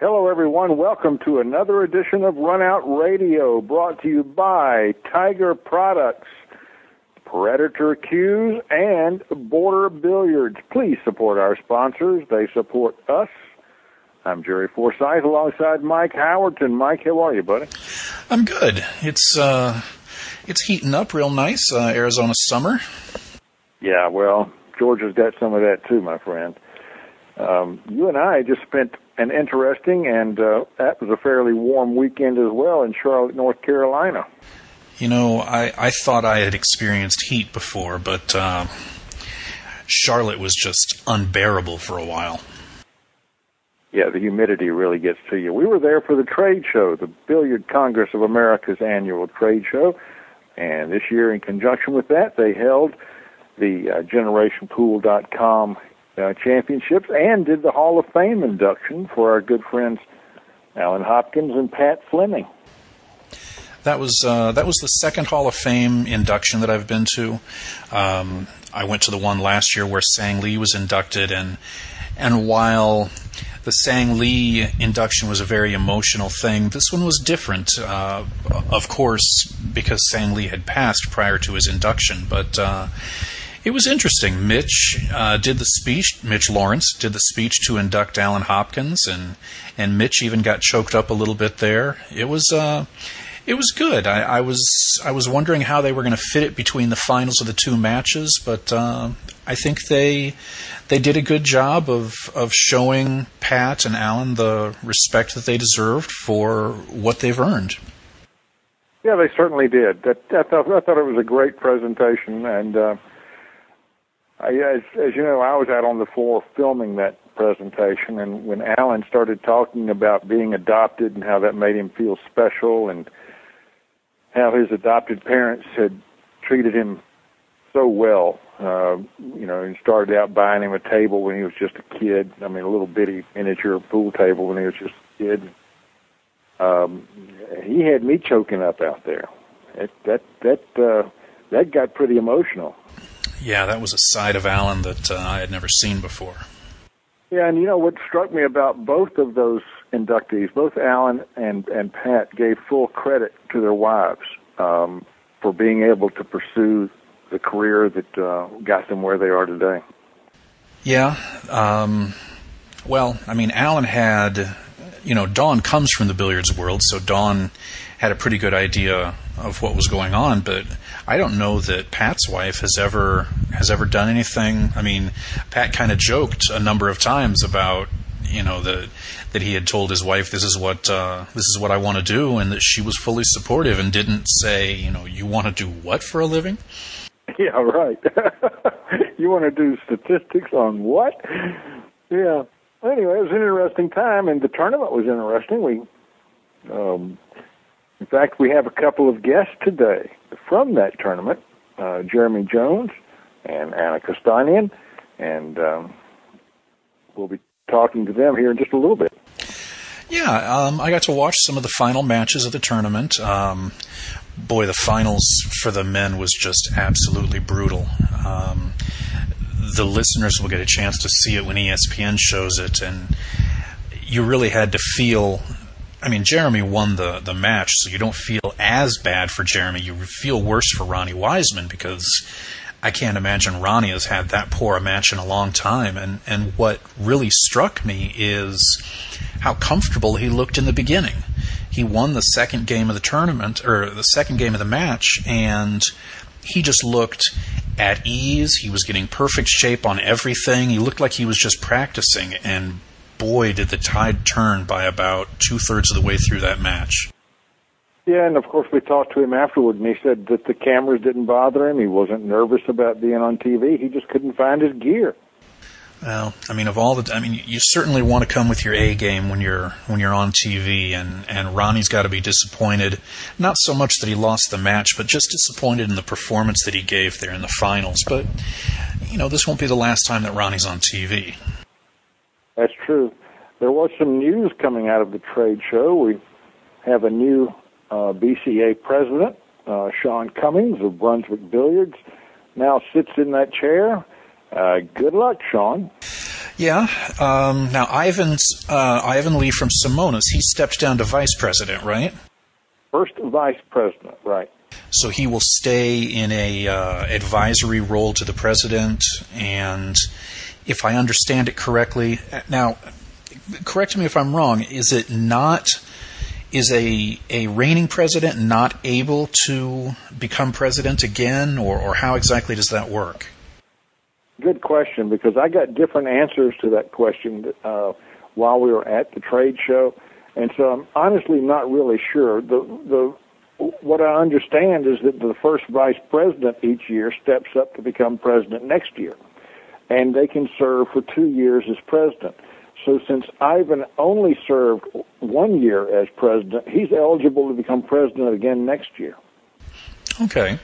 Hello, everyone. Welcome to another edition of Run Out Radio, brought to you by Tiger Products, Predator Cues, and Border Billiards. Please support our sponsors. They support us. I'm Jerry Forsyth alongside Mike Howerton. Mike, how are you, buddy? I'm good. It's uh, it's heating up real nice. Uh, Arizona summer. Yeah, well, Georgia's got some of that too, my friend. Um, you and I just spent an interesting and uh, that was a fairly warm weekend as well in Charlotte, North Carolina. You know, I, I thought I had experienced heat before, but uh, Charlotte was just unbearable for a while. Yeah, the humidity really gets to you. We were there for the trade show, the Billiard Congress of America's annual trade show, and this year, in conjunction with that, they held the uh, GenerationPool.com uh, championships and did the Hall of Fame induction for our good friends Alan Hopkins and Pat Fleming. That was uh, that was the second Hall of Fame induction that I've been to. Um, I went to the one last year where Sang Lee was inducted, and and while the Sang Lee induction was a very emotional thing, this one was different. Uh, of course, because Sang Lee had passed prior to his induction, but uh, it was interesting. Mitch uh, did the speech. Mitch Laurance did the speech to induct Alan Hopkins, and and Mitch even got choked up a little bit there. It was uh, it was good. I, I was I was wondering how they were going to fit it between the finals of the two matches, but uh, I think they they did a good job of of showing Pat and Alan the respect that they deserved for what they've earned. Yeah, they certainly did. That, I thought I thought it was a great presentation, and uh, I, as, as you know, I was out on the floor filming that presentation, and when Alan started talking about being adopted and how that made him feel special, and how his adopted parents had treated him so well, uh, you know, he started out buying him a table when he was just a kid. I mean, a little bitty miniature pool table when he was just a kid. Um, he had me choking up out there. It, that that uh, that got pretty emotional. Yeah, that was a side of Alan that uh, I had never seen before. Yeah, and you know what struck me about both of those inductees, both Alan and and Pat gave full credit to their wives um, for being able to pursue the career that uh, got them where they are today. Yeah. Um, well, I mean, Alan had, you know, Dawn comes from the billiards world, so Dawn had a pretty good idea of what was going on, but I don't know that Pat's wife has ever has ever done anything. I mean, Pat kind of joked a number of times about you know that that he had told his wife this is what uh, this is what I want to do, and that she was fully supportive and didn't say you know you want to do what for a living. Yeah, right. you want to do statistics on what? Yeah. Anyway, it was an interesting time, and the tournament was interesting. We um, in fact, we have a couple of guests today from that tournament, uh, Jeremy Jones and Anna Kostanian, and um, we'll be talking to them here in just a little bit. Yeah, um, I got to watch some of the final matches of the tournament. Um, boy, the finals for the men was just absolutely brutal. Um, the listeners will get a chance to see it when ESPN shows it, and you really had to feel I mean, Jeremy won the, the match, so you don't feel as bad for Jeremy. You feel worse for Ronnie Wiseman because I can't imagine Ronnie has had that poor a match in a long time. And, and what really struck me is how comfortable he looked in the beginning. He won the second game of the tournament, or the second game of the match, and he just looked at ease. He was getting perfect shape on everything. He looked like he was just practicing. And boy, did the tide turn by about two thirds of the way through that match. Yeah, and of course we talked to him afterward, and he said that the cameras didn't bother him. He wasn't nervous about being on TV. He just couldn't find his gear. Well, I mean, of all the, I mean, you certainly want to come with your A game when you're when you're on TV, and and Ronnie's got to be disappointed, not so much that he lost the match, but just disappointed in the performance that he gave there in the finals. But you know, this won't be the last time that Ronnie's on TV. That's true. There was some news coming out of the trade show. We have a new uh, BCA president, uh, Sean Cummings of Brunswick Billiards, now sits in that chair. Uh, good luck, Sean. Yeah. Um, now Ivan's uh, Ivan Lee from Simonis, he stepped down to vice president, right? First vice president, right? So he will stay in a uh, advisory role to the president, and if I understand it correctly, now correct me if I'm wrong. Is it not? Is a a reigning president not able to become president again, or, or how exactly does that work? Good question, because I got different answers to that question uh, while we were at the trade show, and so I'm honestly not really sure. The the what I understand is that the first vice president each year steps up to become president next year, and they can serve for two years as president. So since Ivan only served one year as president, he's eligible to become president again next year. Okay.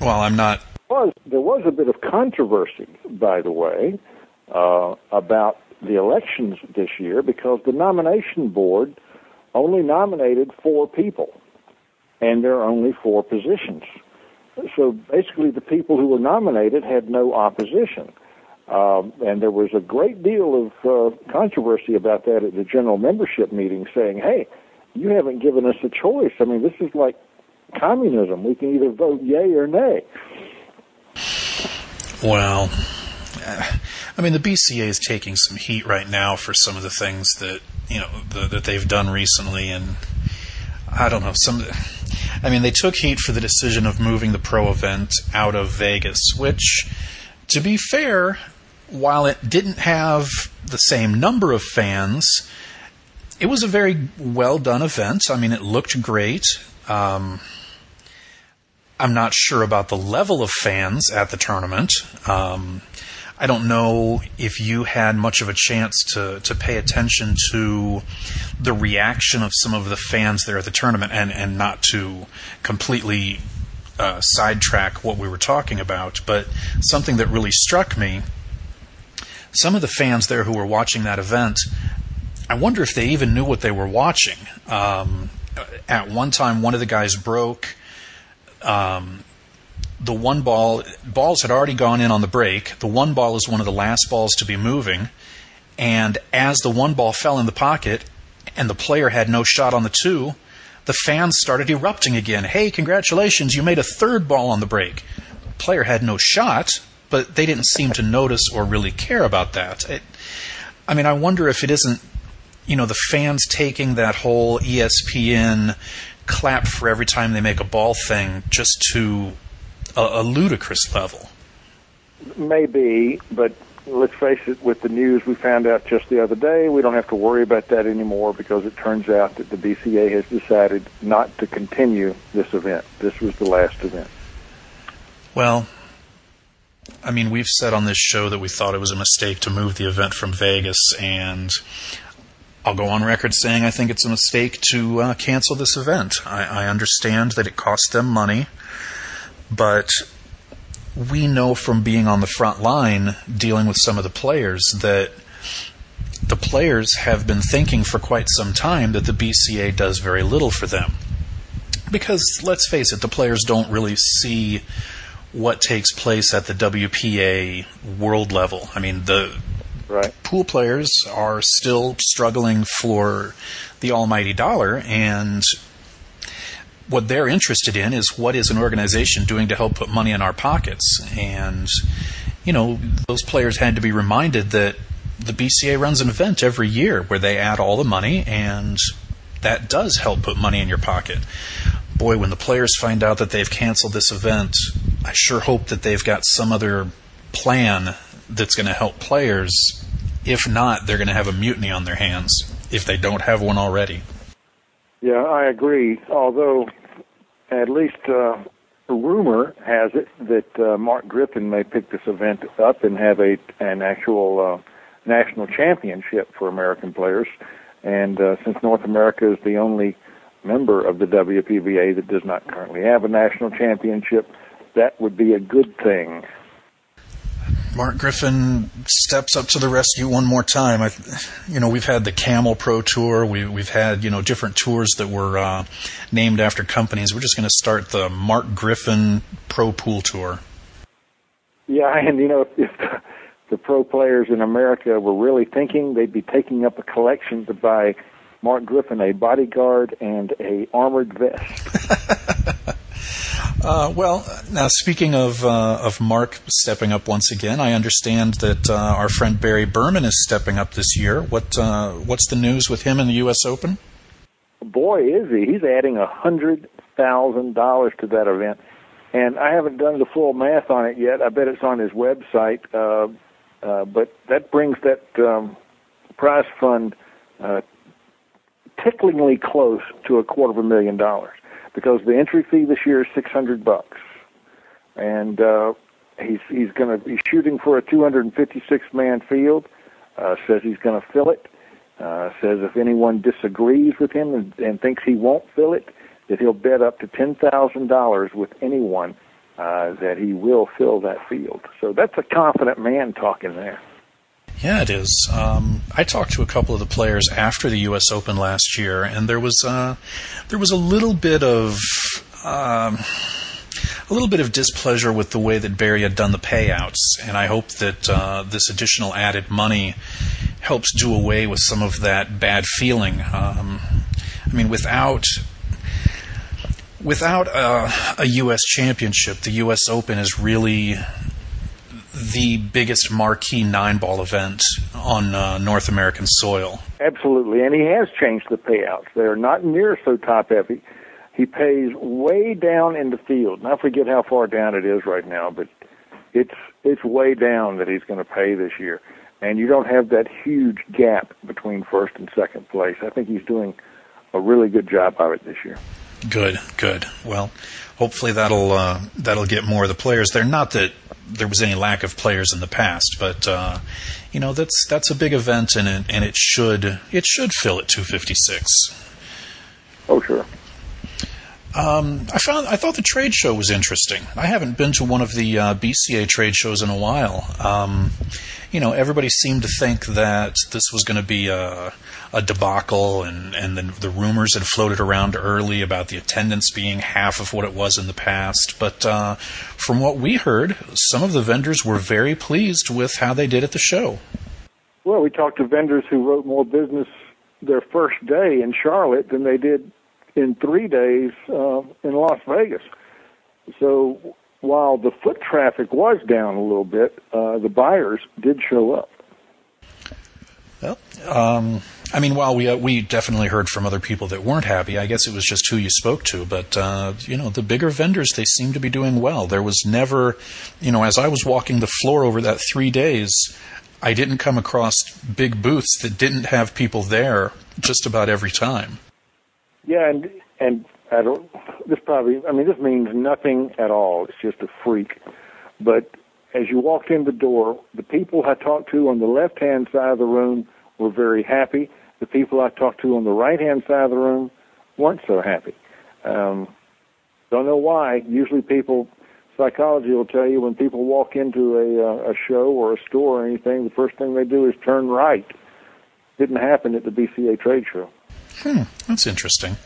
Well, I'm not. Was there was a bit of controversy, by the way, uh, about the elections this year because the nomination board only nominated four people and there are only four positions. So basically, the people who were nominated had no opposition. Um, and there was a great deal of uh, controversy about that at the general membership meeting, saying, "Hey, you haven't given us a choice. I mean, this is like communism. We can either vote yay or nay." Well, I mean, the BCA is taking some heat right now for some of the things that you know the, that they've done recently, and I don't know some. I mean, they took heat for the decision of moving the pro event out of Vegas, which, to be fair, while it didn't have the same number of fans, it was a very well done event. I mean, it looked great. Um, I'm not sure about the level of fans at the tournament. Um, I don't know if you had much of a chance to, to pay attention to the reaction of some of the fans there at the tournament and, and not to completely uh, sidetrack what we were talking about, but something that really struck me some of the fans there who were watching that event, I wonder if they even knew what they were watching. Um, at one time, one of the guys broke. Um, the one ball balls had already gone in on the break. The one ball is one of the last balls to be moving, and as the one ball fell in the pocket, and the player had no shot on the two, the fans started erupting again. Hey, congratulations! You made a third ball on the break. Player had no shot, but they didn't seem to notice or really care about that. It, I mean, I wonder if it isn't, you know, the fans taking that whole ESPN clap for every time they make a ball thing just to a, a ludicrous level. Maybe, but let's face it, with the news we found out just the other day, we don't have to worry about that anymore because it turns out that the BCA has decided not to continue this event. This was the last event. Well, I mean, we've said on this show that we thought it was a mistake to move the event from Vegas, and I'll go on record saying I think it's a mistake to uh, cancel this event. I, I understand that it cost them money. But we know from being on the front line dealing with some of the players that the players have been thinking for quite some time that the BCA does very little for them. Because let's face it, the players don't really see what takes place at the WPA world level. I mean, the right. pool players are still struggling for the almighty dollar, and what they're interested in is what is an organization doing to help put money in our pockets. And, you know, those players had to be reminded that the BCA runs an event every year where they add all the money, and that does help put money in your pocket. Boy, when the players find out that they've canceled this event, I sure hope that they've got some other plan that's going to help players. If not, they're going to have a mutiny on their hands if they don't have one already. Yeah, I agree. Although, at least uh, rumor has it that uh, Mark Griffin may pick this event up and have a an actual uh, national championship for American players. And uh, since North America is the only member of the WPBA that does not currently have a national championship, that would be a good thing. Mark Griffin steps up to the rescue one more time. I, you know, we've had the Camel Pro Tour. We, we've had you know different tours that were uh, named after companies. We're just going to start the Mark Griffin Pro Pool Tour. Yeah, and you know, if the pro players in America were really thinking, they'd be taking up a collection to buy Mark Griffin a bodyguard and a armored vest. Uh, well, now speaking of uh, of Mark stepping up once again, I understand that uh, our friend Barry Behrman is stepping up this year. What uh, what's the news with him in the U.S. Open? Boy, is he! He's adding a hundred thousand dollars to that event, and I haven't done the full math on it yet. I bet it's on his website, uh, but that brings that um, prize fund ticklingly close to a quarter of a million dollars because the entry fee this year is six hundred bucks, and uh, he's he's going to be shooting for a 256 man field. Uh, says he's going to fill it. Uh, says if anyone disagrees with him and, and thinks he won't fill it, that he'll bet up to ten thousand dollars with anyone uh, that he will fill that field. So that's a confident man talking there. Yeah, it is. Um, I talked to a couple of the players after the U.S. Open last year, and there was uh, there was a little bit of um, a little bit of displeasure with the way that Barry had done the payouts, and I hope that uh, this additional added money helps do away with some of that bad feeling. Um, I mean, without without a, a U.S. championship, the U.S. Open is really the biggest marquee nine ball event on uh, North American soil. Absolutely, and he has changed the payouts. They're not near so top heavy. He pays way down in the field. And I forget how far down it is right now, but it's it's way down that he's going to pay this year. And you don't have that huge gap between first and second place. I think he's doing a really good job of it this year. Good, good. Well, hopefully that'll uh, that'll get more of the players there. Not that there was any lack of players in the past, but uh, you know that's that's a big event, and it, and it should it should fill at 256. Oh sure. Um, I found I thought the trade show was interesting. I haven't been to one of the uh, BCA trade shows in a while. Um, you know, everybody seemed to think that this was going to be a a debacle, and and the, the rumors had floated around early about the attendance being half of what it was in the past. But uh, from what we heard, some of the vendors were very pleased with how they did at the show. Well, we talked to vendors who wrote more business their first day in Charlotte than they did in three days uh, in Las Vegas. So while the foot traffic was down a little bit, uh, the buyers did show up. Well, um, I mean, while we uh, we definitely heard from other people that weren't happy, I guess it was just who you spoke to. But uh, you know, the bigger vendors they seem to be doing well. There was never, you know, as I was walking the floor over that three days, I didn't come across big booths that didn't have people there just about every time. Yeah, and and I don't. This probably. I mean, this means nothing at all. It's just a freak. But as you walked in the door, the people I talked to on the left hand side of the room were very happy. The people I talked to on the right hand side of the room weren't so happy. Um, don't know why. Usually, people psychology will tell you when people walk into a uh, a show or a store or anything, the first thing they do is turn right. Didn't happen at the BCA trade show. Hmm, that's interesting.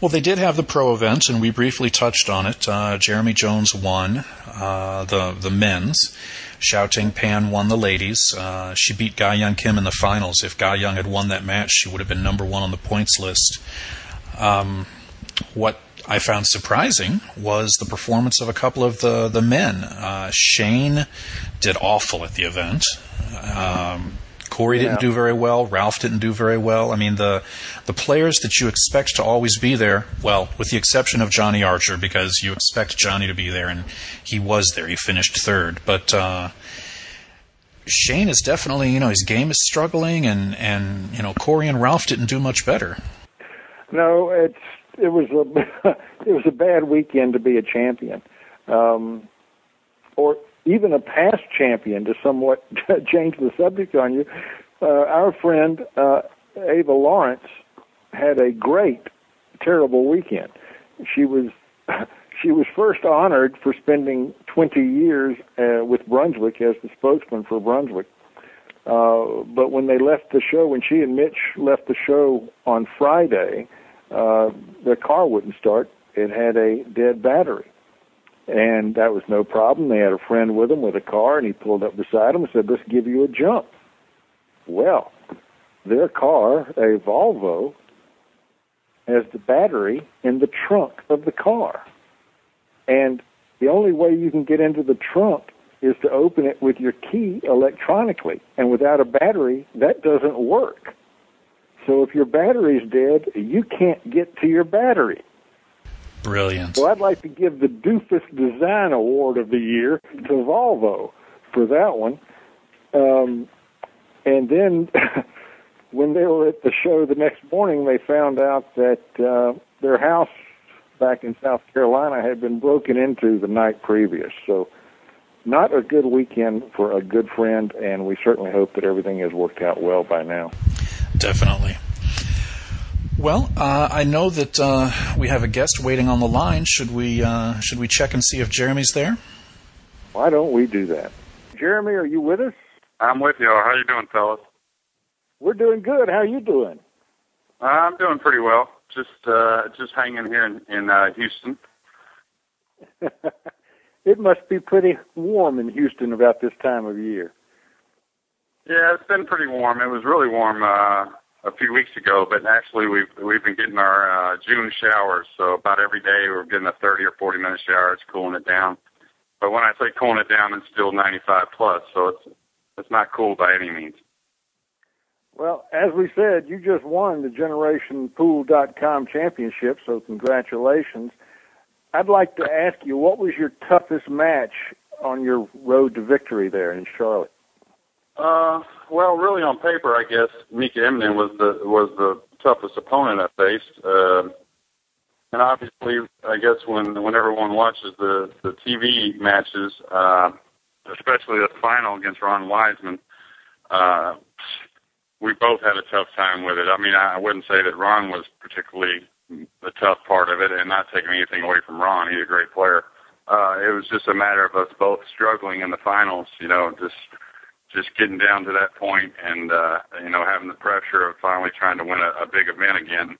Well, they did have the pro event, and we briefly touched on it. Uh, Jeremy Jones won uh, the the men's. Xiao Ting Pan won the ladies. Uh, she beat Ga Young Kim in the finals. If Ga Young had won that match, she would have been number one on the points list. Um, what I found surprising was the performance of a couple of the the men. Uh, Shane did awful at the event. Um, Corey didn't do very well. Ralph didn't do very well. I mean, the the players that you expect to always be there, well, with the exception of Johnny Archer, because you expect Johnny to be there, and he was there. He finished third, but. Uh, Shane is definitely, you know, his game is struggling, and and you know, Corey and Ralph didn't do much better. No, it's it was a it was a bad weekend to be a champion, um, or even a past champion to somewhat change the subject on you. Uh, our friend uh, Ewa Laurance had a great, terrible weekend. She was she was first honored for spending 20 years uh, with Brunswick as the spokesman for Brunswick. Uh, but when they left the show, when she and Mitch left the show on Friday, uh, their car wouldn't start. It had a dead battery. And that was no problem. They had a friend with them with a car, and he pulled up beside them and said, "Let's give you a jump." Well, their car, a Volvo, has the battery in the trunk of the car, and the only way you can get into the trunk is to open it with your key electronically, and without a battery, that doesn't work. So if your battery's dead, you can't get to your battery. Brilliant. Well, I'd like to give the Doofus Design Award of the Year to Volvo for that one. Um, and then when they were at the show the next morning, they found out that uh, their house back in South Carolina had been broken into the night previous. So not a good weekend for a good friend, and we certainly hope that everything has worked out well by now. Definitely. Well, uh, I know that uh, we have a guest waiting on the line. Should we uh, should we check and see if Jeremy's there? Why don't we do that? Jeremy, are you with us? I'm with you. How you doing, fellas? We're doing good. How are you doing? I'm doing pretty well. Just uh, just hanging here in, in uh, Houston. it must be pretty warm in Houston about this time of year. Yeah, it's been pretty warm. It was really warm uh, a few weeks ago, but actually we've we've been getting our uh, June showers. So about every day we're getting a 30 or 40 minute shower. It's cooling it down. But when I say cooling it down, it's still 95 plus, so it's it's not cool by any means. Well, as we said, you just won the GenerationPool.com championship, so congratulations. I'd like to ask you, what was your toughest match on your road to victory there in Charlotte? Uh, well, really on paper, I guess Mika Immonen was the was the toughest opponent I faced. Uh, and obviously, I guess when when everyone watches the the TV matches, uh, especially the final against Ron Wiseman, uh, we both had a tough time with it. I mean, I, I wouldn't say that Ron was particularly the tough part of it, and not taking anything away from Ron. He's a great player. Uh, it was just a matter of us both struggling in the finals. You know, just just getting down to that point and uh, you know having the pressure of finally trying to win a, a big event again.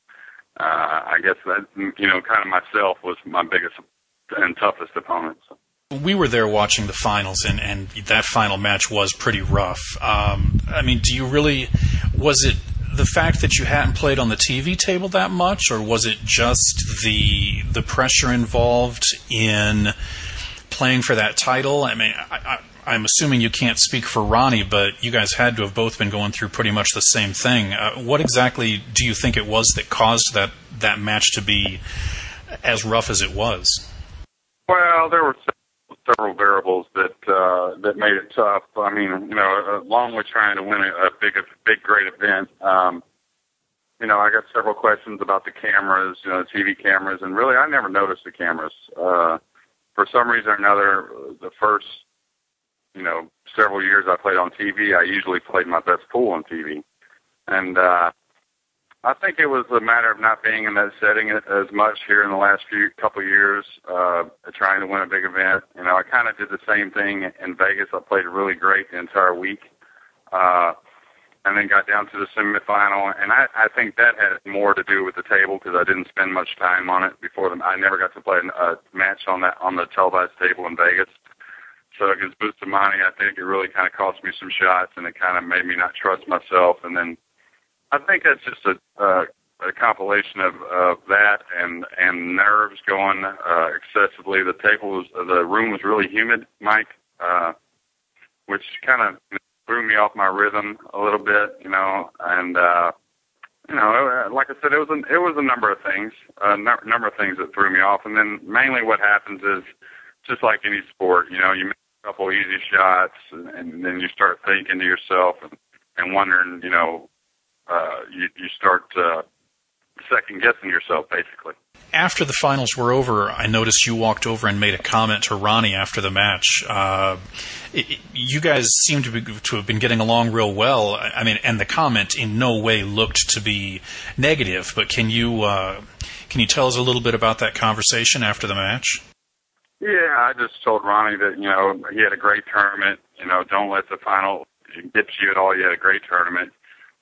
Uh, I guess that you know kind of myself was my biggest and toughest opponent. So. We were there watching the finals, and, and that final match was pretty rough. Um, I mean, do you really was it the fact that you hadn't played on the TV table that much, or was it just the the pressure involved in playing for that title? I mean, I, I'm assuming you can't speak for Ronnie, but you guys had to have both been going through pretty much the same thing. Uh, what exactly do you think it was that caused that that match to be as rough as it was? Well, there were several variables that uh, that made it tough. I mean, you know, along with trying to win a, a big, a big, great event, um, you know, I got several questions about the cameras, you know, the TV cameras, and really, I never noticed the cameras. Uh, for some reason or another, the first you know, several years I played on TV, I usually played my best pool on TV. And uh, I think it was a matter of not being in that setting as much here in the last few couple years, uh, trying to win a big event. You know, I kind of did the same thing in Vegas. I played really great the entire week. Uh, and then got down to the semifinal, and I, I think that had more to do with the table because I didn't spend much time on it before the. I never got to play a match on that on the televised table in Vegas. So against Bustamante, I think it really kind of cost me some shots, and it kind of made me not trust myself. And then I think that's just a, uh, a compilation of, of that and and nerves going uh, excessively. The table was the room was really humid, Mike, uh, which kind of threw me off my rhythm a little bit, you know. And uh, you know, like I said, it was an, it was a number of things, a number of things that threw me off. And then mainly what happens is just like any sport, you know, you a couple easy shots, and, and then you start thinking to yourself and, and wondering, you know, uh, you, you start uh, second guessing yourself, basically. After the finals were over, I noticed you walked over and made a comment to Ronnie after the match. Uh, it, you guys seem to, be, to have been getting along real well. I mean, and the comment in no way looked to be negative. But can you uh, can you tell us a little bit about that conversation after the match? Yeah, I just told Ronnie that you know he had a great tournament. You know, don't let the final get you at all. You had a great tournament.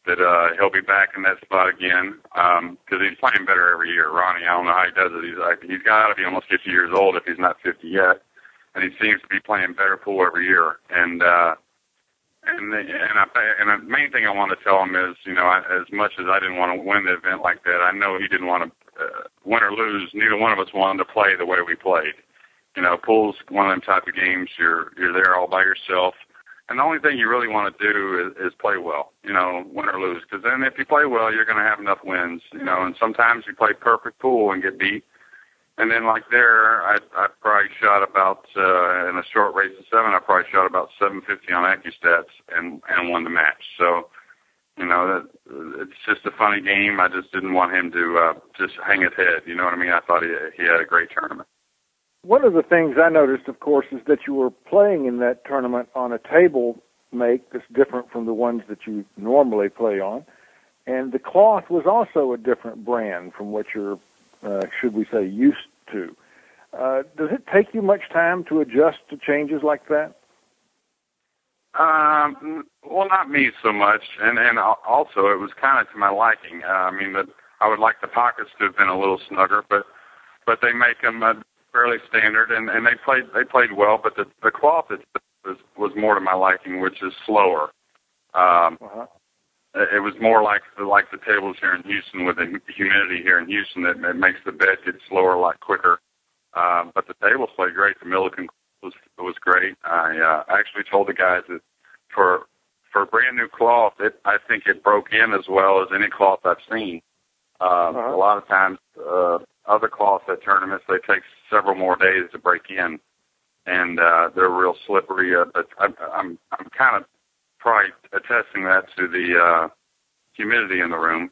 that uh, he'll be back in that spot again because um, he's playing better every year. Ronnie, I don't know how he does it. He's like he's got to be almost 50 years old if he's not 50 yet, and he seems to be playing better pool every year. And uh, and the, and I and the main thing I want to tell him is, you know, I, as much as I didn't want to win the event like that, I know he didn't want to uh, win or lose. Neither one of us wanted to play the way we played. You know, pool's one of them type of games. You're you're there all by yourself and the only thing you really want to do is, is play well, you know, win or lose. Because then if you play well, you're going to have enough wins, you know. And sometimes you play perfect pool and get beat. And then like there, I I probably shot about uh, in a short race of seven. I probably shot about 750 on AccuStats and and won the match. So, you know, that it's just a funny game. I just didn't want him to uh, just hang his head. You know what I mean? I thought he he had a great tournament. One of the things I noticed, of course, is that you were playing in that tournament on a table make that's different from the ones that you normally play on. And the cloth was also a different brand from what you're, uh, should we say, used to. Uh, does it take you much time to adjust to changes like that? Um, well, not me so much, and and also it was kind of to my liking. Uh, I mean, that I would like the pockets to have been a little snugger, but but they make them uh, fairly standard, and and they played they played well, but the the cloth was was more to my liking, which is slower. Um, uh-huh. It was more like the like the tables here in Houston with the humidity here in Houston that it makes the bed get slower a lot quicker. Um, but the tables played great. The Milliken was was great. I uh, actually told the guys that for for brand new cloth, it I think it broke in as well as any cloth I've seen. Um, uh-huh. A lot of times, uh, other at tournaments they take several more days to break in, and uh, they're real slippery. Uh, but I'm I'm, I'm kind of probably attesting that to the uh, humidity in the room.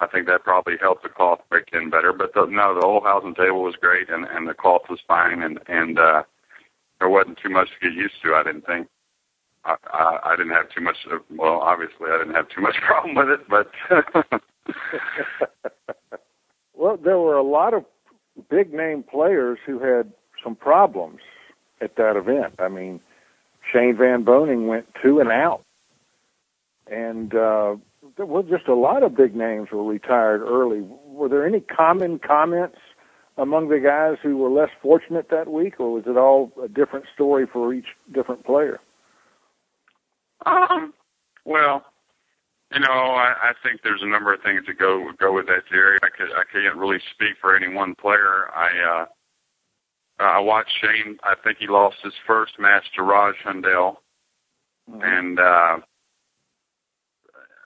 I think that probably helped the cloth break in better. But the, no, the Olhausen table was great, and and the cloth was fine, and and uh, there wasn't too much to get used to. I didn't think. I, I, I didn't have too much. Of, well, obviously, I didn't have too much problem with it, but. well, there were a lot of big name players who had some problems at that event. I mean, Shane Van Boening went two and out, and uh, there were just a lot of big names were retired early. Were there any common comments among the guys who were less fortunate that week, or was it all a different story for each different player? Um, well, you know, I, I think there's a number of things that go go with that, Jerry. I could I can't really speak for any one player. I uh, I watched Shane. I think he lost his first match to Raj Hundal, mm-hmm. and uh,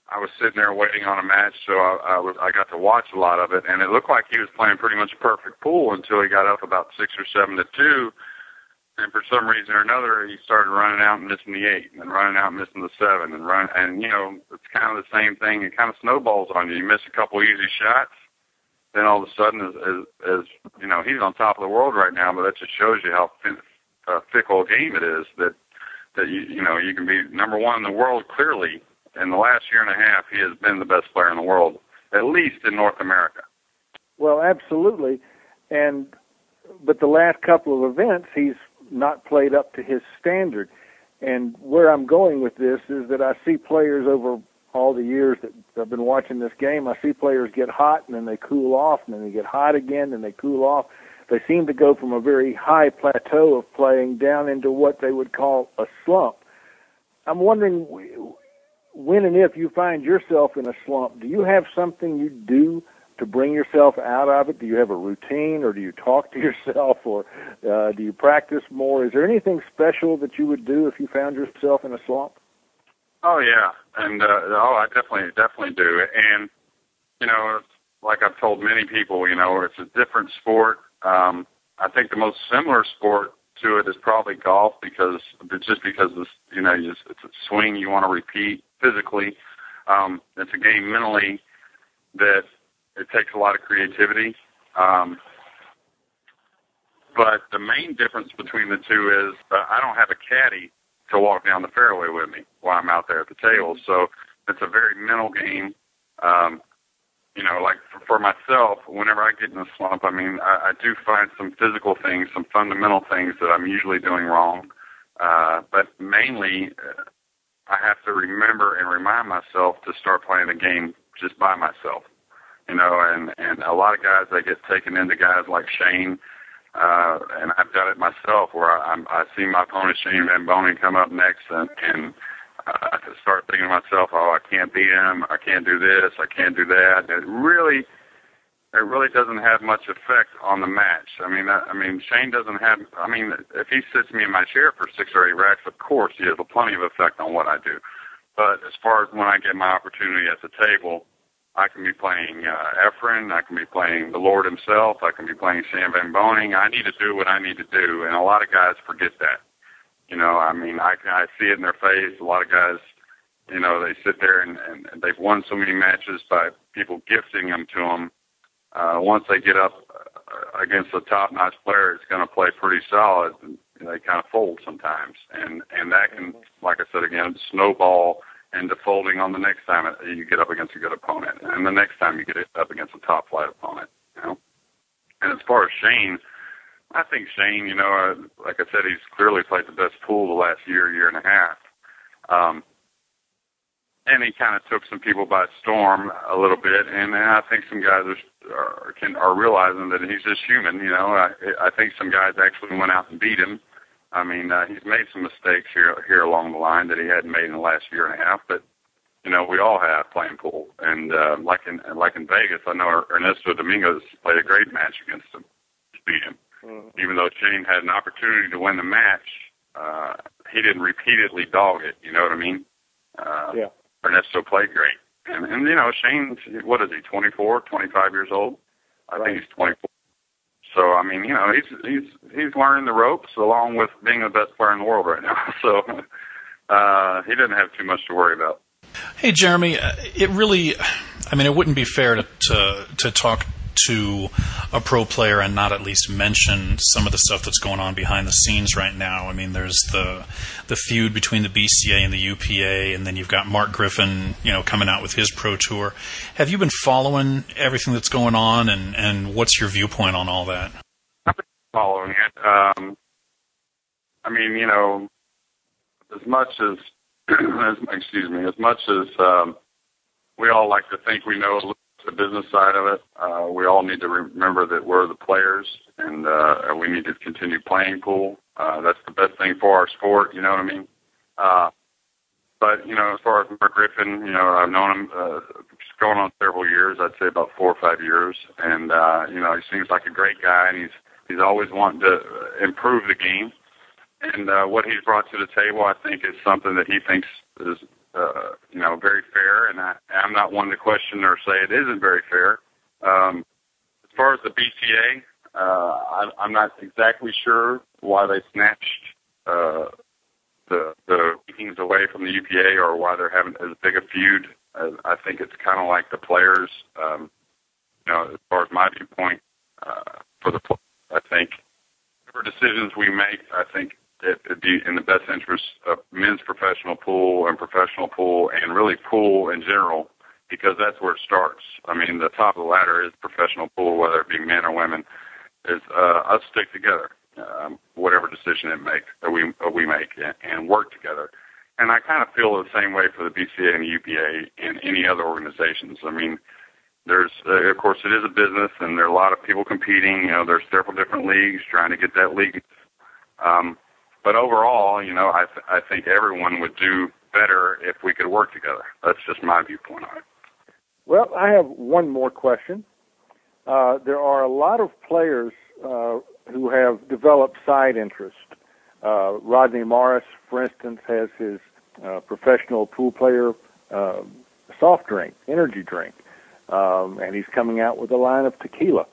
I was sitting there waiting on a match, so I, I was I got to watch a lot of it, and it looked like he was playing pretty much a perfect pool until he got up about six or seven to two and for some reason or another, he started running out and missing the eight, and running out and missing the seven, and run. And you know, it's kind of the same thing. It kind of snowballs on you. You miss a couple easy shots, then all of a sudden, as, as, as you know, he's on top of the world right now. But that just shows you how fin- uh, fickle game it is. That that you you know you can be number one in the world clearly. In the last year and a half, he has been the best player in the world, at least in North America. Well, absolutely, and but the last couple of events, he's not played up to his standard. And where I'm going with this is that I see players over all the years that I've been watching this game, I see players get hot and then they cool off and then they get hot again and they cool off. They seem to go from a very high plateau of playing down into what they would call a slump. I'm wondering when and if you find yourself in a slump, do you have something you do to bring yourself out of it? Do you have a routine, or do you talk to yourself, or uh, do you practice more? Is there anything special that you would do if you found yourself in a slump? Oh yeah, and uh, oh, I definitely definitely do. And you know, like I've told many people, you know, it's a different sport. Um, I think the most similar sport to it is probably golf because just because this, you know, it's a swing you want to repeat physically. Um, it's a game mentally that it takes a lot of creativity. Um, but the main difference between the two is uh, I don't have a caddy to walk down the fairway with me while I'm out there at the table. So it's a very mental game. Um, you know, like for, for myself, whenever I get in a slump, I mean, I, I do find some physical things, some fundamental things that I'm usually doing wrong. Uh, but mainly, uh, I have to remember and remind myself to start playing the game just by myself. You know, and and a lot of guys they get taken into guys like Shane, uh, and I've done it myself where I, I'm, I see my opponent Shane Van Boening come up next, and and I start thinking to myself, oh, I can't beat him, I can't do this, I can't do that. And it really it really doesn't have much effect on the match. I mean, I, I mean, Shane doesn't have. I mean, if he sits me in my chair for six or eight racks, of course he has plenty of effect on what I do. But as far as when I get my opportunity at the table, I can be playing uh, Efren, I can be playing the Lord himself, I can be playing Sam Van Boening. I need to do what I need to do, and a lot of guys forget that. You know, I mean, I I see it in their face. A lot of guys, you know, they sit there and, and they've won so many matches by people gifting them to them uh, once they get up uh, against a top-notch player, it's going to play pretty solid. And they kind of fold sometimes, and and that can, like I said again, snowball into folding on the next time you get up against a good opponent, and the next time you get up against a top-flight opponent. You know, and as far as Shane. I think Shane, you know, uh, like I said, he's clearly played the best pool the last year, year and a half. Um, and he kind of took some people by storm a little bit. And, and I think some guys are, are can are realizing that he's just human. You know, I, I think some guys actually went out and beat him. I mean, uh, he's made some mistakes here here along the line that he hadn't made in the last year and a half, but you know, we all have playing pool. And uh, like in like in Vegas, I know Ernesto Dominguez played a great match against him to beat him. Mm-hmm. Even though Shane had an opportunity to win the match, uh, he didn't repeatedly dog it. You know what I mean? Uh, yeah. Ernesto played great. And, and you know, Shane, what is he, 24, 25 years old? I right. think he's 24. So I mean, you know, he's he's he's learning the ropes along with being the best player in the world right now. So uh, he doesn't have too much to worry about. Hey, Jeremy, uh, it really, I mean, it wouldn't be fair to to, to talk to a pro player and not at least mention some of the stuff that's going on behind the scenes right now. I mean, there's the the feud between the BCA and the UPA, and then you've got Mark Griffin, you know, coming out with his pro tour. Have you been following everything that's going on, and and what's your viewpoint on all that? I've been following it. Um, I mean, you know, as much as, excuse me, as much as um, we all like to think we know the business side of it. Uh, we all need to remember that we're the players, and uh, we need to continue playing pool. Uh, that's the best thing for our sport. You know what I mean? Uh, but you know, as far as Mark Griffin, you know, I've known him uh, going on several years. I'd say about four or five years, and uh, you know, he seems like a great guy, and he's he's always wanting to improve the game. And uh, what he's brought to the table, I think, is something that he thinks is uh, you know, very fair, and I, I'm not one to question or say it isn't very fair. Um, as far as the BCA, uh, I, I'm not exactly sure why they snatched uh, the the meetings away from the UPA or why they're having as big a feud. Uh, I think it's kind of like the players. Um, you know, as far as my viewpoint uh, for the, I think whatever decisions we make, I think in the best interest of men's professional pool and professional pool and really pool in general because that's where it starts. I mean, the top of the ladder is professional pool, whether it be men or women, is uh, us stick together, um, whatever decision it makes or we or we make, and, and work together. And I kind of feel the same way for the BCA and the UPA and any other organizations. I mean, there's uh, of course it is a business, and there are a lot of people competing. You know, there's several different leagues trying to get that league. Um, but overall, you know, I th- I think everyone would do better if we could work together. That's just my viewpoint on it. Well, I have one more question. Uh, there are a lot of players uh, who have developed side interest. Uh, Rodney Morris, for instance, has his uh, professional pool player uh, soft drink, energy drink, um, and he's coming out with a line of tequila.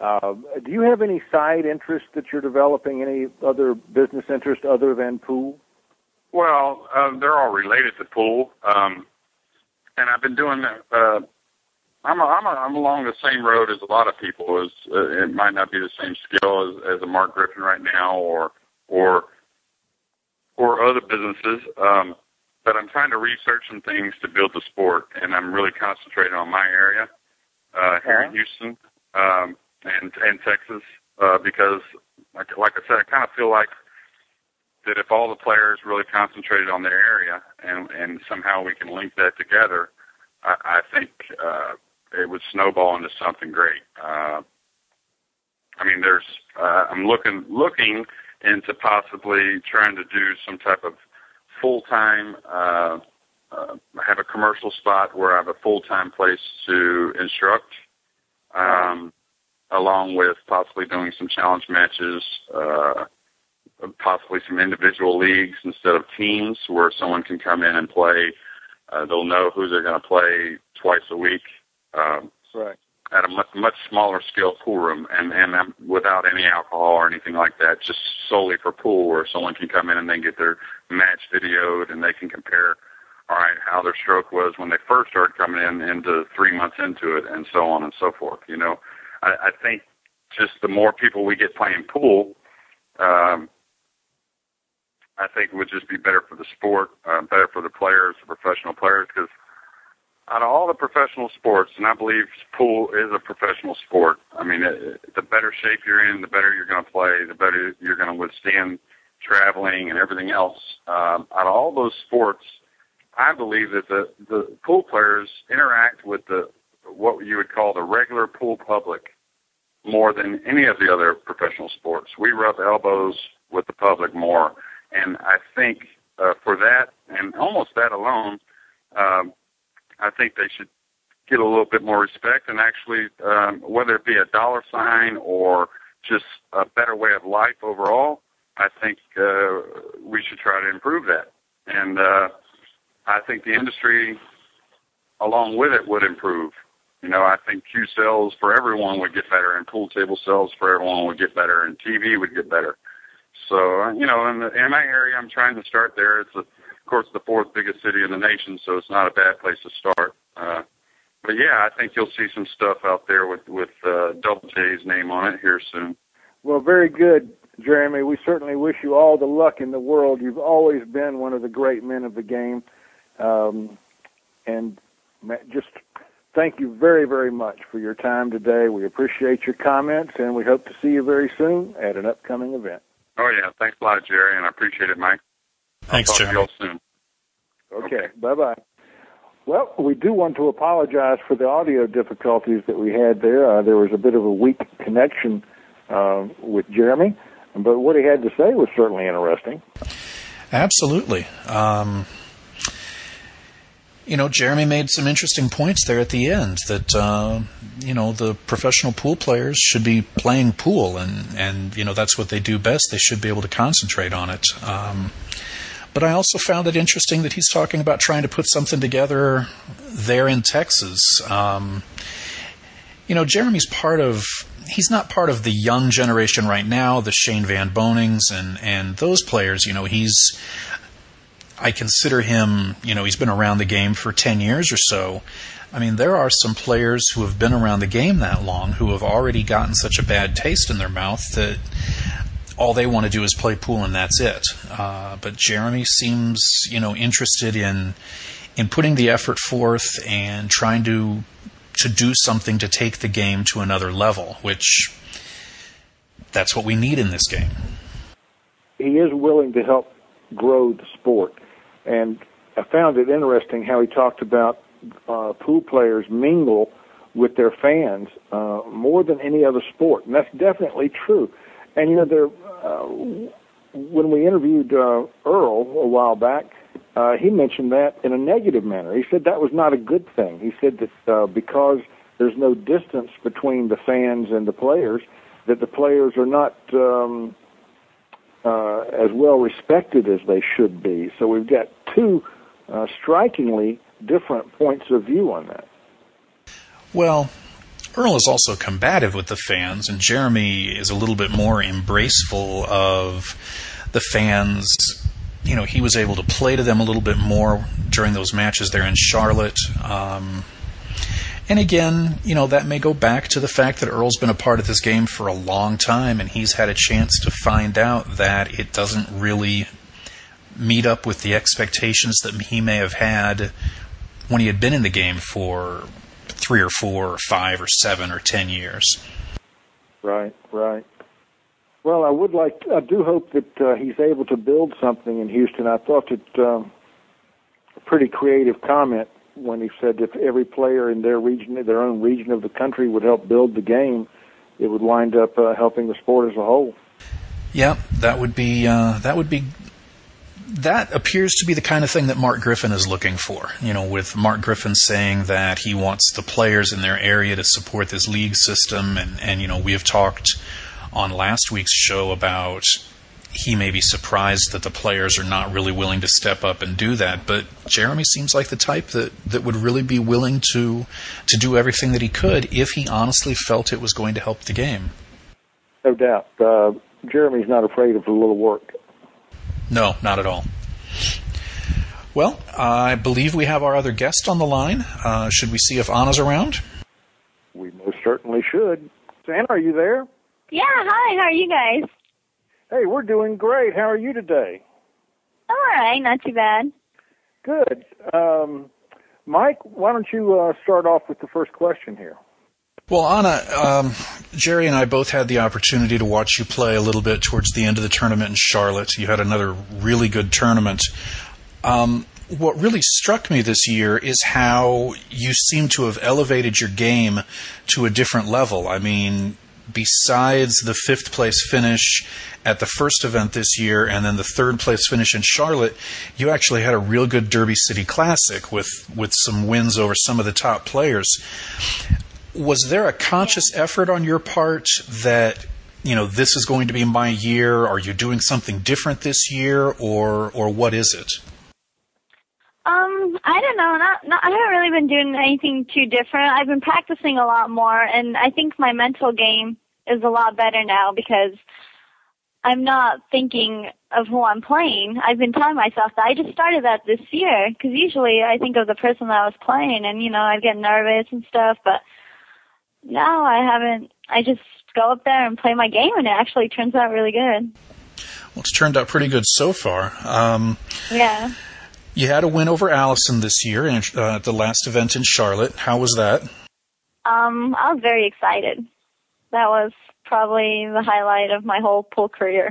Uh, do you have any side interest that you're developing? Any other business interest other than pool? Well, uh, they're all related to pool, um, and I've been doing that. Uh, I'm a, I'm, a, I'm along the same road as a lot of people. As uh, it might not be the same skill as, as a Mark Griffin right now, or or or other businesses. Um, but I'm trying to research some things to build the sport, and I'm really concentrating on my area uh, here in Houston. Um, and and Texas uh, because, like, like I said, I kind of feel like that if all the players really concentrated on their area and and somehow we can link that together, I, I think uh, it would snowball into something great. Uh, I mean, there's uh, I'm looking looking into possibly trying to do some type of full time. Uh, uh, have a commercial spot where I have a full time place to instruct, um, along with possibly doing some challenge matches. Uh, possibly some individual leagues instead of teams where someone can come in and play. Uh, they'll know who they're going to play twice a week. Um, right. At a much, much smaller scale pool room and, and um, without any alcohol or anything like that, just solely for pool where someone can come in and then get their match videoed and they can compare, all right, how their stroke was when they first started coming in into three months into it and so on and so forth. You know, I, I think just the more people we get playing pool, um, I think it would just be better for the sport, uh, better for the players, the professional players, because out of all the professional sports, and I believe pool is a professional sport. I mean, it, the better shape you're in, the better you're going to play, the better you're going to withstand traveling and everything else. Um, out of all those sports, I believe that the the pool players interact with the what you would call the regular pool public more than any of the other professional sports. We rub elbows with the public more and I think uh, for that and almost that alone, um, I think they should get a little bit more respect and actually, um, whether it be a dollar sign or just a better way of life overall, I think uh, we should try to improve that. And uh, I think the industry, along with it, would improve. You know, I think cue sales for everyone would get better, and pool table sales for everyone would get better, and TV would get better. So, you know, in, the, in my area, I'm trying to start there. It's, a, of course, the fourth biggest city in the nation, so it's not a bad place to start. Uh, but yeah, I think you'll see some stuff out there with with uh, Double J's name on it here soon. Well, very good, Jeremy. We certainly wish you all the luck in the world. You've always been one of the great men of the game, um, and just thank you very, very much for your time today. We appreciate your comments, and we hope to see you very soon at an upcoming event. Oh yeah, thanks a lot, Jerry, and I appreciate it, Mike. Thanks, Jerry. Jerry. soon. Okay, okay. bye bye. Well, we do want to apologize for the audio difficulties that we had there. Uh, there was a bit of a weak connection uh, with Jeremy, but what he had to say was certainly interesting. Absolutely. Um, you know, Jeremy made some interesting points there at the end that uh, you know the professional pool players should be playing pool, and and you know that's what they do best. They should be able to concentrate on it. Um, but I also found it interesting that he's talking about trying to put something together there in Texas. Um, you know, Jeremy's part of he's not part of the young generation right now, the Shane Van Boenings and and those players. You know, he's I consider him, you know, he's been around the game for 10 years or so. I mean, there are some players who have been around the game that long who have already gotten such a bad taste in their mouth that all they want to do is play pool and that's it. Uh, but Jeremy seems, you know, interested in in putting the effort forth and trying to to do something to take the game to another level, which that's what we need in this game. He is willing to help grow the sport. And I found it interesting how he talked about uh, pool players mingle with their fans uh, more than any other sport, and that's definitely true. And you know, there, uh, when we interviewed uh, Earl a while back, uh, he mentioned that in a negative manner. He said that was not a good thing. He said that uh, because there's no distance between the fans and the players, that the players are not um, uh, as well respected as they should be. So we've got two uh, strikingly different points of view on that. Well, Earl is also combative with the fans, and Jeremy is a little bit more embraceful of the fans. You know, he was able to play to them a little bit more during those matches there in Charlotte. Um, and again, you know, that may go back to the fact that Earl's been a part of this game for a long time and he's had a chance to find out that it doesn't really meet up with the expectations that he may have had when he had been in the game for three or four or five or seven or ten years. Right, right. Well, I would like. I do hope that uh, he's able to build something in Houston. I thought it um, a pretty creative comment when he said if every player in their region, their own region of the country, would help build the game, it would wind up uh, helping the sport as a whole. Yeah, that would be uh, that would be that appears to be the kind of thing that Mark Griffin is looking for. You know, with Mark Griffin saying that he wants the players in their area to support this league system, and and you know we have talked on last week's show about he may be surprised that the players are not really willing to step up and do that. But Jeremy seems like the type that, that would really be willing to to do everything that he could if he honestly felt it was going to help the game. No doubt. Uh, Jeremy's not afraid of a little work. No, not at all. Well, I believe we have our other guest on the line. Uh, should we see if Anna's around? We most certainly should. Anna, are you there? Yeah, hi, how are you guys? Hey, we're doing great. How are you today? All right, not too bad. Good. Um, Mike, why don't you uh, start off with the first question here? Well, Anna, um, Jerry and I both had the opportunity to watch you play a little bit towards the end of the tournament in Charlotte. You had another really good tournament. Um, what really struck me this year is how you seem to have elevated your game to a different level. I mean, besides the fifth place finish at the first event this year and then the third place finish in Charlotte, you actually had a real good Derby City Classic with, with some wins over some of the top players. Was there a conscious effort on your part that you know this is going to be my year? Are you doing something different this year, or or what is it? Um, I don't know. Not, not. I haven't really been doing anything too different. I've been practicing a lot more, and I think my mental game is a lot better now because I'm not thinking of who I'm playing. I've been telling myself that I just started that this year because usually I think of the person that I was playing, and you know I get nervous and stuff. But now I haven't. I just go up there and play my game, and it actually turns out really good. Well, it's turned out pretty good so far. Um, yeah. You had a win over Allison this year uh, at the last event in Charlotte. How was that? Um, I was very excited. That was probably the highlight of my whole pool career.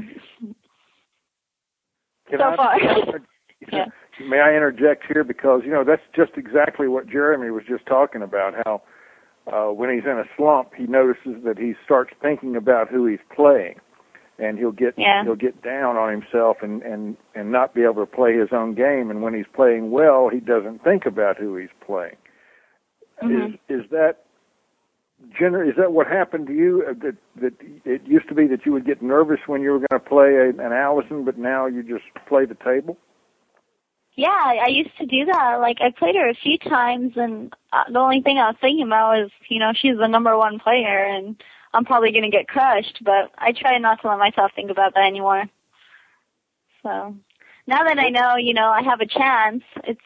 Can so I, far. yeah. May I interject here because you know that's just exactly what Jeremy was just talking about. How uh, when he's in a slump, he notices that he starts thinking about who he's playing and he'll get yeah. he'll get down on himself and and and not be able to play his own game and when he's playing well he doesn't think about who he's playing mm-hmm. is is that gener- is that what happened to you uh, that that it used to be that you would get nervous when you were going to play a, an Allison but now you just play the table yeah I used to do that like I played her a few times and uh, the only thing I was thinking about was you know she's the number one player and I'm probably going to get crushed, but I try not to let myself think about that anymore. So now that I know, you know, I have a chance, it's,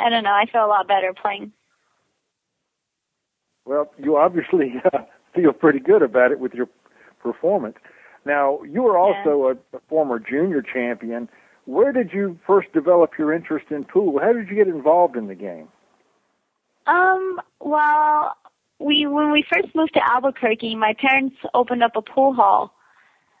I don't know, I feel a lot better playing. Well, you obviously uh, feel pretty good about it with your performance. Now, you were also yeah. a, a former junior champion. Where did you first develop your interest in pool? How did you get involved in the game? Um, well, we when we first moved to Albuquerque, my parents opened up a pool hall,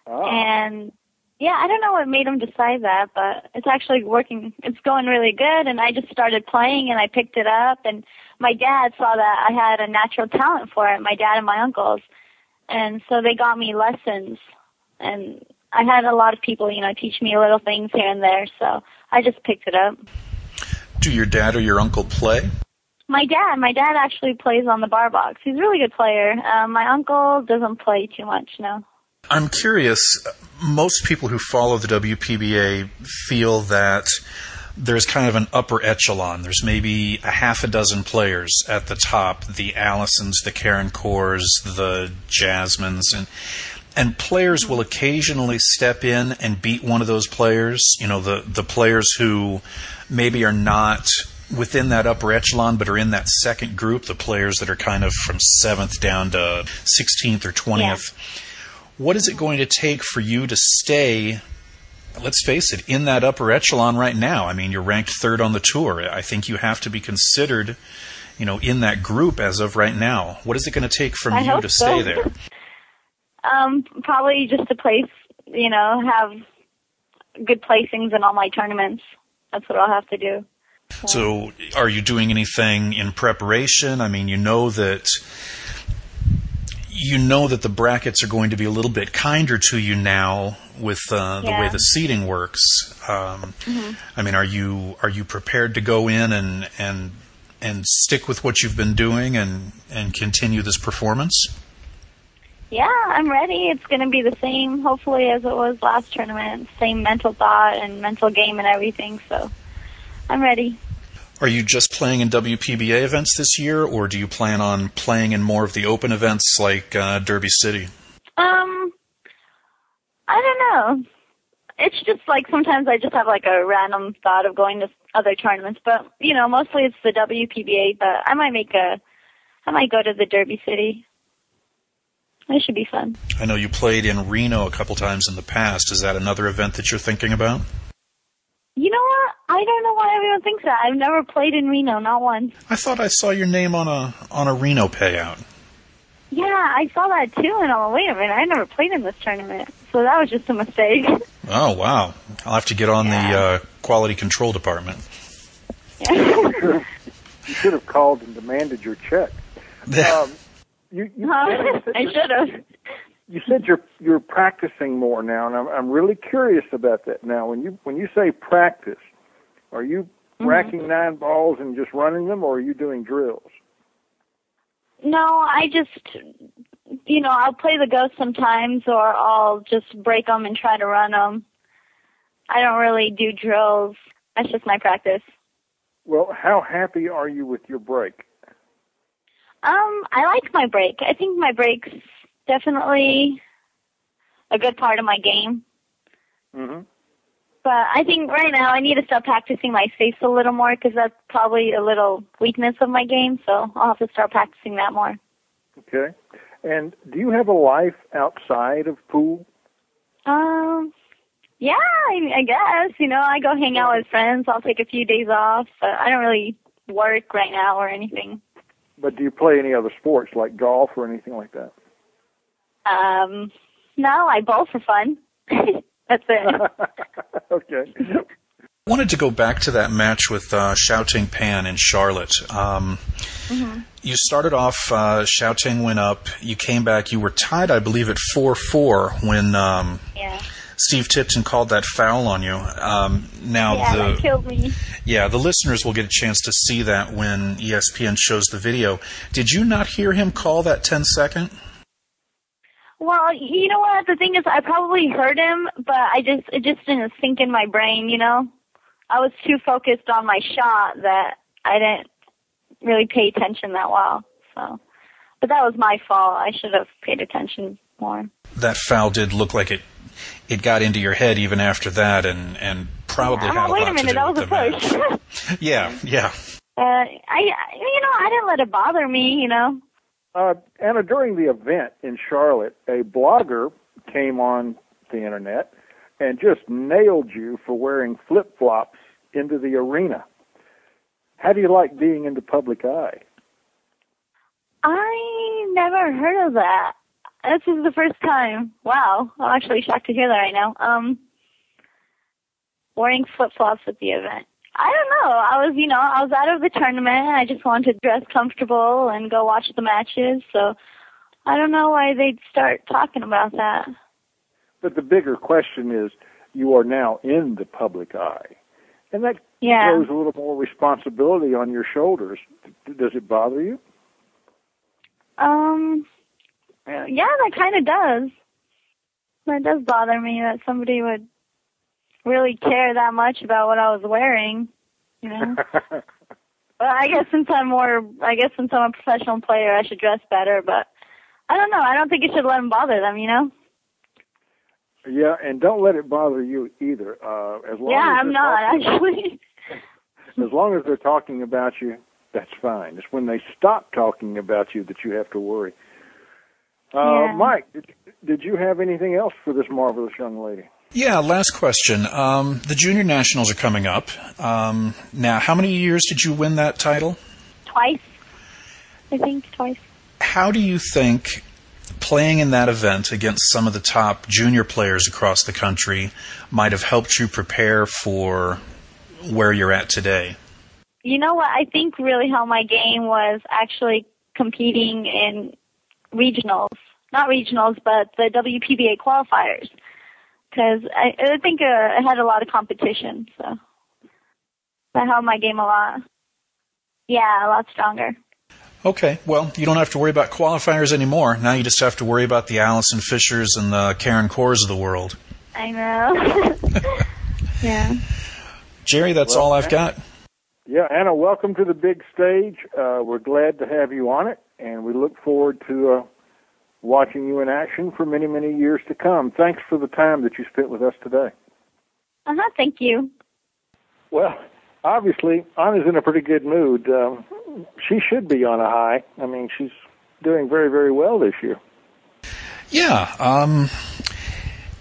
oh. and yeah, I don't know what made him decide that, but it's actually working. It's going really good, and I just started playing, and I picked it up, and my dad saw that I had a natural talent for it. My dad and my uncles, and so they got me lessons, and I had a lot of people, you know, teach me little things here and there. So I just picked it up. Do your dad or your uncle play? My dad, my dad actually plays on the bar box. He's a really good player. Um, my uncle doesn't play too much, no. I'm curious. Most people who follow the WPBA feel that there's kind of an upper echelon. There's maybe a half a dozen players at the top: the Allisons, the Karen Corrs, the Jasmines, and and players will occasionally step in and beat one of those players. You know, the the players who maybe are not within that upper echelon, but are in that second group, the players that are kind of from seventh down to 16th or 20th. Yeah. What is it going to take for you to stay? Let's face it, in that upper echelon right now. I mean, you're ranked third on the tour. I think you have to be considered, you know, in that group as of right now. What is it going to take from I you to so. stay there? Um, probably just to place, you know, have good placings in all my tournaments. That's what I'll have to do. So, are you doing anything in preparation? I mean, you know that you know that the brackets are going to be a little bit kinder to you now with uh, the Yeah. way the seating works. Um, Mm-hmm. I mean, are you are you prepared to go in and and and stick with what you've been doing and and continue this performance? Yeah, I'm ready. It's going to be the same, hopefully, as it was last tournament. Same mental thought and mental game and everything. So, I'm ready. Are you just playing in WPBA events this year, or do you plan on playing in more of the open events like uh, Derby City? Um, I don't know. It's just like sometimes I just have like a random thought of going to other tournaments, but you know, mostly it's the WPBA. But I might make a, I might go to the Derby City. That should be fun. I know you played in Reno a couple times in the past. Is that another event that you're thinking about? You know what? I don't know why everyone thinks that. I've never played in Reno, not once. I thought I saw your name on a on a Reno payout. Yeah, I saw that too, and I'm like, wait a minute, I never played in this tournament, so that was just a mistake. Oh wow! I'll have to get on the uh, quality control department. yeah. You should have called and demanded your check. Um, you, you, Huh? I should have. You said you're you're practicing more now, and I'm I'm really curious about that. Now, when you when you say practice, are you Mm-hmm. racking nine balls and just running them, or are you doing drills? No, I just, you know, I'll play the ghost sometimes, or I'll just break them and try to run them. I don't really do drills. That's just my practice. Well, how happy are you with your break? Um, I like my break. I think my break's definitely a good part of my game. hmm But I think right now I need to start practicing my face a little more because that's probably a little weakness of my game. So I'll have to start practicing that more. Okay. And do you have a life outside of pool? Um, yeah, I, I guess you know I go hang out with friends. I'll take a few days off, but I don't really work right now or anything. But do you play any other sports like golf or anything like that? Um, no, I bowl for fun. that's it. okay. I wanted to go back to that match with uh, Xiaoting Pan in Charlotte. Um, You started off, uh, Xiaoting went up. You came back. You were tied, I believe, at four four when um, yeah, Steve Tipton called that foul on you. Um, now yeah, the that killed me. Yeah, the listeners will get a chance to see that when ESPN shows the video. Did you not hear him call that 10 second? Well, you know what? The thing is, I probably heard him, but I just it just didn't sink in my brain. You know, I was too focused on my shot that I didn't really pay attention that well. So, but that was my fault. I should have paid attention more. That foul did look like it it got into your head even after that and and probably Yeah, had a wait lot a minute, to do that was a push. Yeah, yeah. uh, I, you know, I didn't let it bother me. You know. Uh, Anna, during the event in Charlotte, a blogger came on the internet and just nailed you for wearing flip flops into the arena. How do you like being in the public eye? I never heard of that. This is the first time. Wow, I'm actually shocked to hear that right now. Um, wearing flip flops at the event. I don't know. I was, you know, I was out of the tournament. I just wanted to dress comfortable and go watch the matches. So I don't know why they'd start talking about that. But the bigger question is, you are now in the public eye, and that Yeah. throws a little more responsibility on your shoulders. Does it bother you? Um, yeah, that kind of does. That does bother me that somebody would really care that much about what I was wearing. You know. Well, I guess since I'm more, I guess since I'm a professional player, I should dress better. But I don't know. I don't think it should let them bother them. You know? yeah, and don't let it bother you either. Uh, as long Yeah, as I'm not talking- actually. as long as they're talking about you, that's fine. It's when they stop talking about you that you have to worry. Uh, Yeah. Mike, did, did you have anything else for this marvelous young lady? Yeah, last question. Um, the junior nationals are coming up. Um, now, how many years did you win that title? twice. I think twice. How do you think playing in that event against some of the top junior players across the country might have helped you prepare for where you're at today? You know what? I think really how my game was actually competing in regionals, not regionals, but the WPBA qualifiers. Because I, I think uh, I had a lot of competition, so that helped my game a lot. Yeah, a lot stronger. Okay, well, you don't have to worry about qualifiers anymore. Now you just have to worry about the Allison Fishers and the Karen Corrs of the world. I know. yeah. Jerry, that's well, all I've got. Yeah, Anna, welcome to the big stage. Uh, we're glad to have you on it, and we look forward to uh, watching you in action for many, many years to come. Thanks for the time that you spent with us today. Uh huh. Thank you. Well, obviously, Anna's in a pretty good mood. Um, she should be on a high. I mean, she's doing very, very well this year. Yeah. Um,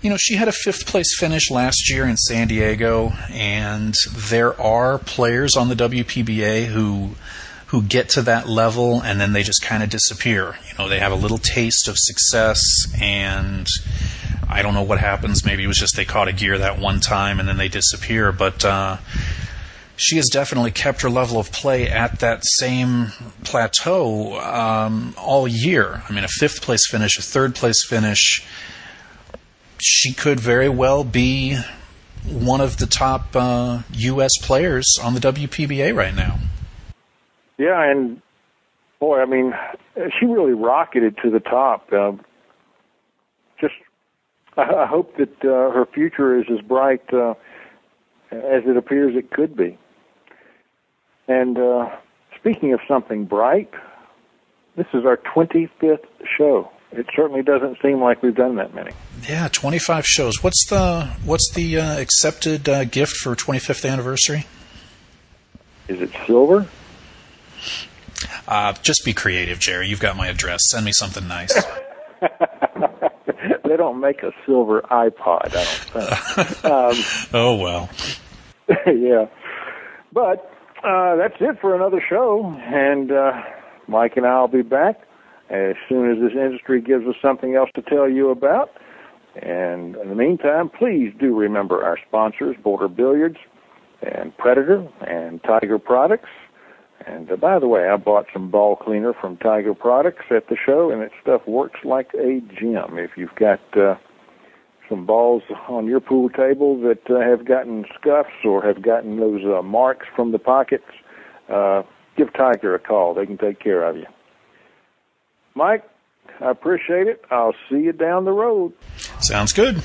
you know, she had a fifth place finish last year in San Diego, and there are players on the WPBA who who get to that level and then they just kind of disappear. You know, they have a little taste of success and I don't know what happens. Maybe it was just they caught a gear that one time and then they disappear. But uh, she has definitely kept her level of play at that same plateau um, all year. I mean, a fifth place finish, a third place finish. She could very well be one of the top uh, U.S. players on the WPBA right now. Yeah, and boy, I mean, she really rocketed to the top. Uh, just, I, I hope that uh, her future is as bright uh, as it appears it could be. And uh, speaking of something bright, this is our 25th show. It certainly doesn't seem like we've done that many. Yeah, 25 shows. What's the what's the uh, accepted uh, gift for 25th anniversary? Is it silver? Uh, just be creative, Jerry. You've got my address. Send me something nice. they don't make a silver iPod, I don't think. um, oh well. yeah, but uh, that's it for another show, and uh, Mike and I will be back as soon as this industry gives us something else to tell you about. And in the meantime, please do remember our sponsors, Border Billiards and Predator and Tiger Products. And uh, by the way, I bought some ball cleaner from Tiger Products at the show, and that stuff works like a gem. If you've got uh, some balls on your pool table that uh, have gotten scuffs or have gotten those uh, marks from the pockets, uh, give Tiger a call. They can take care of you. Mike, I appreciate it. I'll see you down the road. Sounds good.